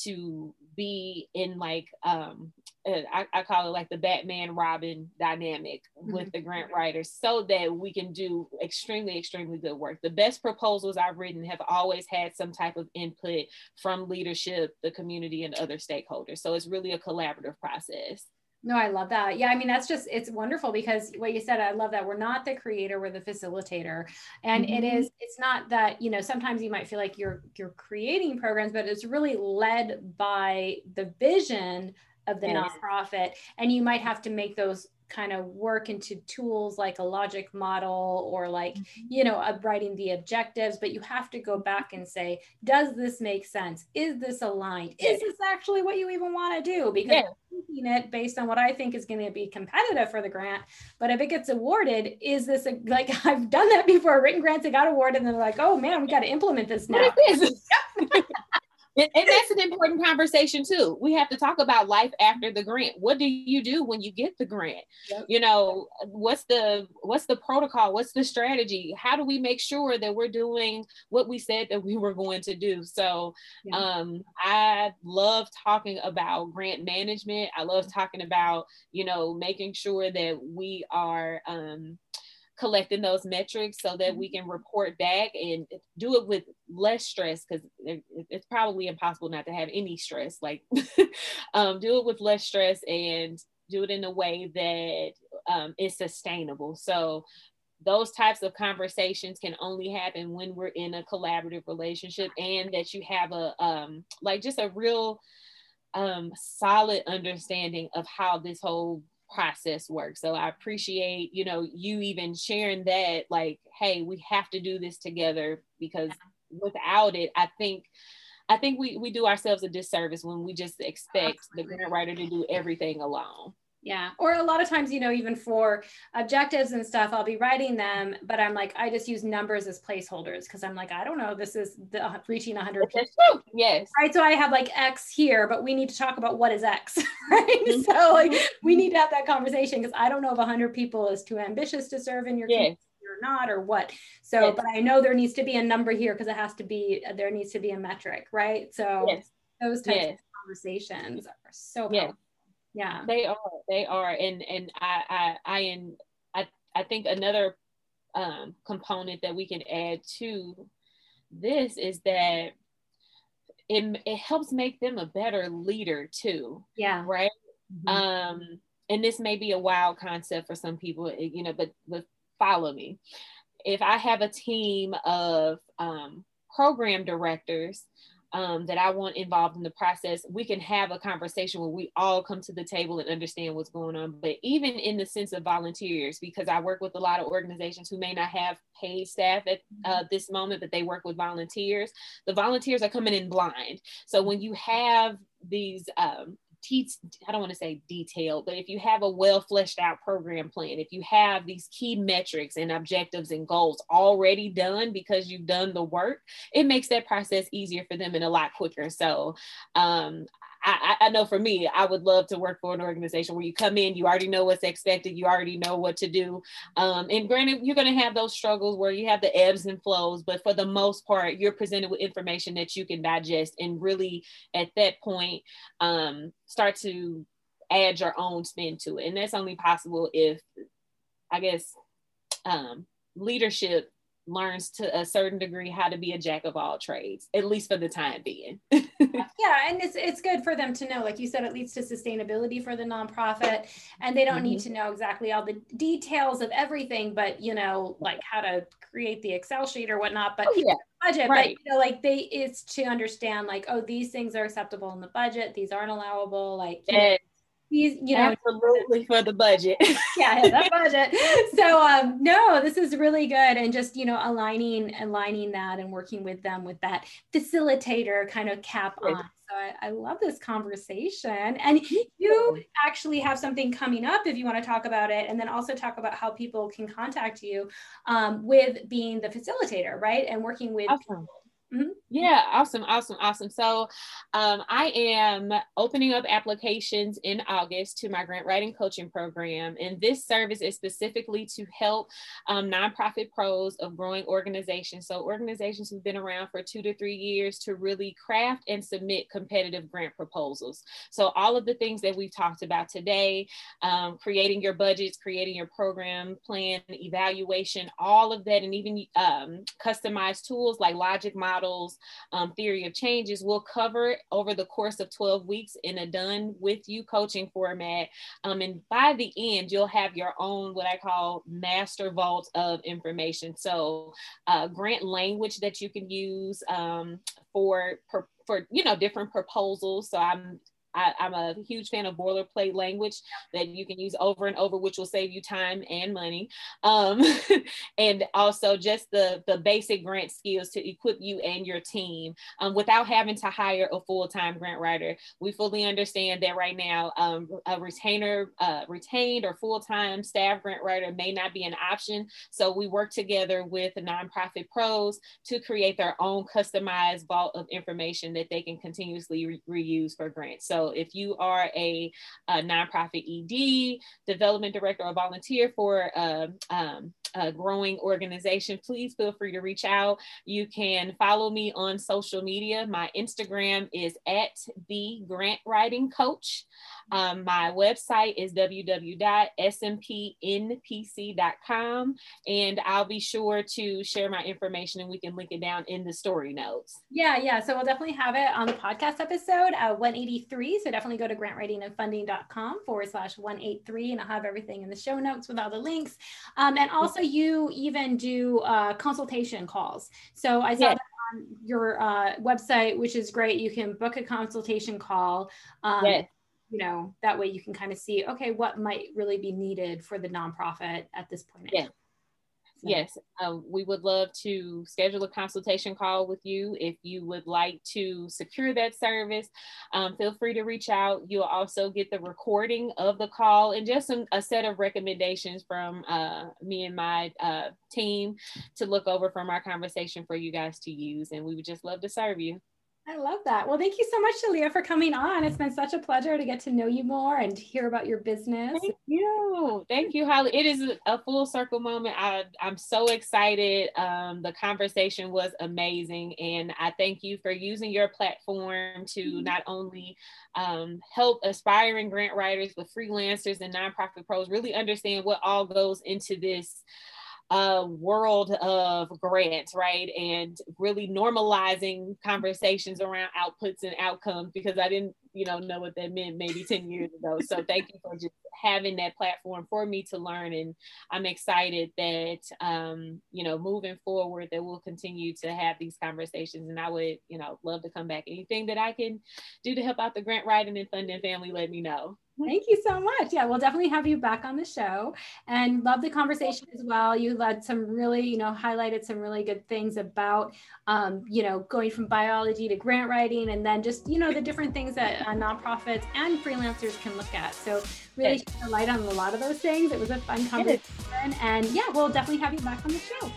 to be in like um, uh, I, I, call it like the Batman Robin dynamic mm-hmm. with the grant writers, so that we can do extremely extremely good work. The best proposals I've written have always had some type of input from leadership, the community, and other stakeholders. So it's really a collaborative process. No, I love that. Yeah, I mean, that's just, it's wonderful because what you said, I love that we're not the creator, we're the facilitator. And mm-hmm. it is, it's not that, you know, sometimes you might feel like you're you're creating programs, but it's really led by the vision of the yes. nonprofit. And you might have to make those kind of work into tools like a logic model or like mm-hmm. you know writing the objectives but you have to go back and say does this make sense? Is this aligned? Is this actually what you even want to do? Because yeah. it based on what i think is going to be competitive for the grant but if it gets awarded is this a, like i've done that before written grants that got awarded and they're like oh man we got to implement this now and, and that's an important conversation too. We have to talk about life after the grant. What do you do when you get the grant? Yep. You know, what's the what's the protocol? What's the strategy? How do we make sure that we're doing what we said that we were going to do? So yeah. um, I love talking about grant management. I love talking about, you know, making sure that we are um, collecting those metrics so that we mm-hmm. can report back and do it with less stress because it's probably impossible not to have any stress like um, do it with less stress and do it in a way that um, is sustainable so those types of conversations can only happen when we're in a collaborative relationship and that you have a um, like just a real um, solid understanding of how this whole process works. So I appreciate, you know, you even sharing that, like, hey, we have to do this together because without it, I think I think we we do ourselves a disservice when we just expect the grant writer to do everything alone. Yeah. Or a lot of times, you know, even for objectives and stuff, I'll be writing them, but I'm like, I just use numbers as placeholders because I'm like, I don't know, this is the uh, reaching 100 people. Yes. Right. So I have like X here, but we need to talk about what is X. Right. Mm-hmm. So like we need to have that conversation because I don't know if 100 people is too ambitious to serve in your yes. community or not or what. So, yes. but I know there needs to be a number here because it has to be, there needs to be a metric. Right. So yes. those types of conversations are so powerful. Yeah. They are they are. And and i i i in i i think another um component that we can add to this is that it, it helps make them a better leader too yeah. right? Mm-hmm. um and this may be a wild concept for some people you know but but follow me. If i have a team of um program directors um, that I want involved in the process, we can have a conversation where we all come to the table and understand what's going on. But even in the sense of volunteers, because I work with a lot of organizations who may not have paid staff at uh, this moment, but they work with volunteers. The volunteers are coming in blind. So when you have these um, I don't want to say detailed, but if you have a well fleshed out program plan, if you have these key metrics and objectives and goals already done because you've done the work, it makes that process easier for them and a lot quicker. So um, I, I, know for me, I would love to work for an organization where you come in, you already know what's expected, you already know what to do. Um, and granted, you're going to have those struggles where you have the ebbs and flows, but for the most part, you're presented with information that you can digest and really at that point um, start to add your own spin to it. And that's only possible if, I guess, um, leadership learns to a certain degree how to be a jack of all trades, at least for the time being. yeah, and it's it's good for them to know, like you said, it leads to sustainability for the nonprofit, and they don't mm-hmm. need to know exactly all the details of everything, but you know, like how to create the Excel sheet or whatnot. But oh, yeah. budget, right. but you know, like they it's to understand, like oh, these things are acceptable in the budget, these aren't allowable, like. Know, he's you know absolutely for the budget. Yeah the budget. So um no this is really good and just you know aligning aligning that and working with them with that facilitator kind of cap on. So I, I love this conversation. And you. actually have something coming up if you want to talk about it and then also talk about how people can contact you um, with being the facilitator right? And working with awesome. people Mm-hmm. Yeah, awesome, awesome, awesome. So, um, I am opening up applications in August to my grant writing coaching program, and this service is specifically to help um, nonprofit pros of growing organizations. So, organizations who've been around for two to three years to really craft and submit competitive grant proposals. So, all of the things that we've talked about today, um, creating your budgets, creating your program plan, evaluation, all of that, and even um, customized tools like Logic Model um, theory of changes. We'll cover it over the course of 12 weeks in a done with you coaching format. Um, and by the end, you'll have your own, what I call master vault of information. So uh, grant language that you can use um, for, for, for, you know, different proposals. So I'm I, am a huge fan of boilerplate language that you can use over and over, which will save you time and money. Um, and also just the, the basic grant skills to equip you and your team um, without having to hire a full-time grant writer. We fully understand that right now um, a retainer, uh, retained or full-time staff grant writer may not be an option. So we work together with nonprofit pros to create their own customized vault of information that they can continuously re- reuse for grants. So if you are a, a nonprofit ED, development director, or volunteer for uh, um, a growing organization, please feel free to reach out. You can follow me on social media. My Instagram is at the grant writing coach. Um, my website is www.smpnpc.com, and I'll be sure to share my information and we can link it down in the story notes. Yeah, yeah. So we'll definitely have it on the podcast episode uh, 183. So definitely go to grantwritingandfunding.com forward slash 183, and I'll have everything in the show notes with all the links. Um, and also, you even do uh, consultation calls. So I saw yeah. that on your uh, website, which is great. You can book a consultation call. Um, you know that way you can kind of see okay what might really be needed for the nonprofit at this point yeah. Yes, um, we would love to schedule a consultation call with you. If you would like to secure that service, um, feel free to reach out. You'll also get the recording of the call and just some, a set of recommendations from uh, me and my uh, team to look over from our conversation for you guys to use. And we would just love to serve you. I love that. Well, thank you so much, Sheleia, for coming on. It's been such a pleasure to get to know you more and hear about your business. Thank you. Thank you, Holly. It is a full circle moment. I, I'm so excited. Um, the conversation was amazing. And I thank you for using your platform to mm-hmm. not only um, help aspiring grant writers, but freelancers and nonprofit pros really understand what all goes into this uh, world of grants, right? And really normalizing conversations around outputs and outcomes because I didn't you know, know what that meant maybe 10 years ago. So thank you for just having that platform for me to learn. And I'm excited that, um, you know, moving forward, that we'll continue to have these conversations. And I would, you know, love to come back. Anything that I can do to help out the grant writing and funding family, let me know. Thank you so much. Yeah, we'll definitely have you back on the show and love the conversation as well. You led some really, you know, highlighted some really good things about, um, you know, going from biology to grant writing and then just, you know, the different things that uh, nonprofits and freelancers can look at. So really shed a light on a lot of those things. It was a fun conversation. And yeah, we'll definitely have you back on the show.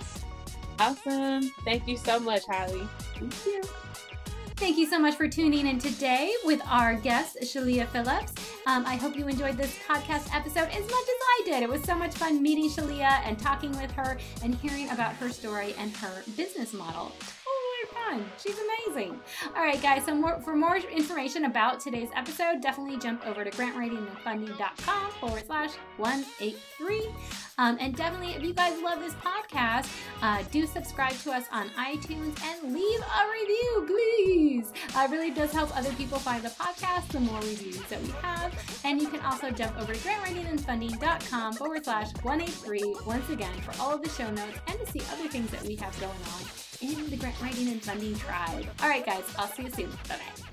Awesome. Thank you so much, Holly. Thank you. Thank you so much for tuning in today with our guest, Sheleia Phillips. Um, I hope you enjoyed this podcast episode as much as I did. It was so much fun meeting Sheleia and talking with her and hearing about her story and her business model fun. She's amazing. All right, guys. So more, for more information about today's episode, definitely jump over to grantwritingandfunding.com forward slash 183. Um, and definitely, if you guys love this podcast, uh, do subscribe to us on iTunes and leave a review, please. Uh, it really does help other people find the podcast the more reviews that we have. And you can also jump over to grantwritingandfunding.com forward slash 183 once again for all of the show notes and to see other things that we have going on in the grant writing and funding tribe. All right, guys, I'll see you soon. Bye bye.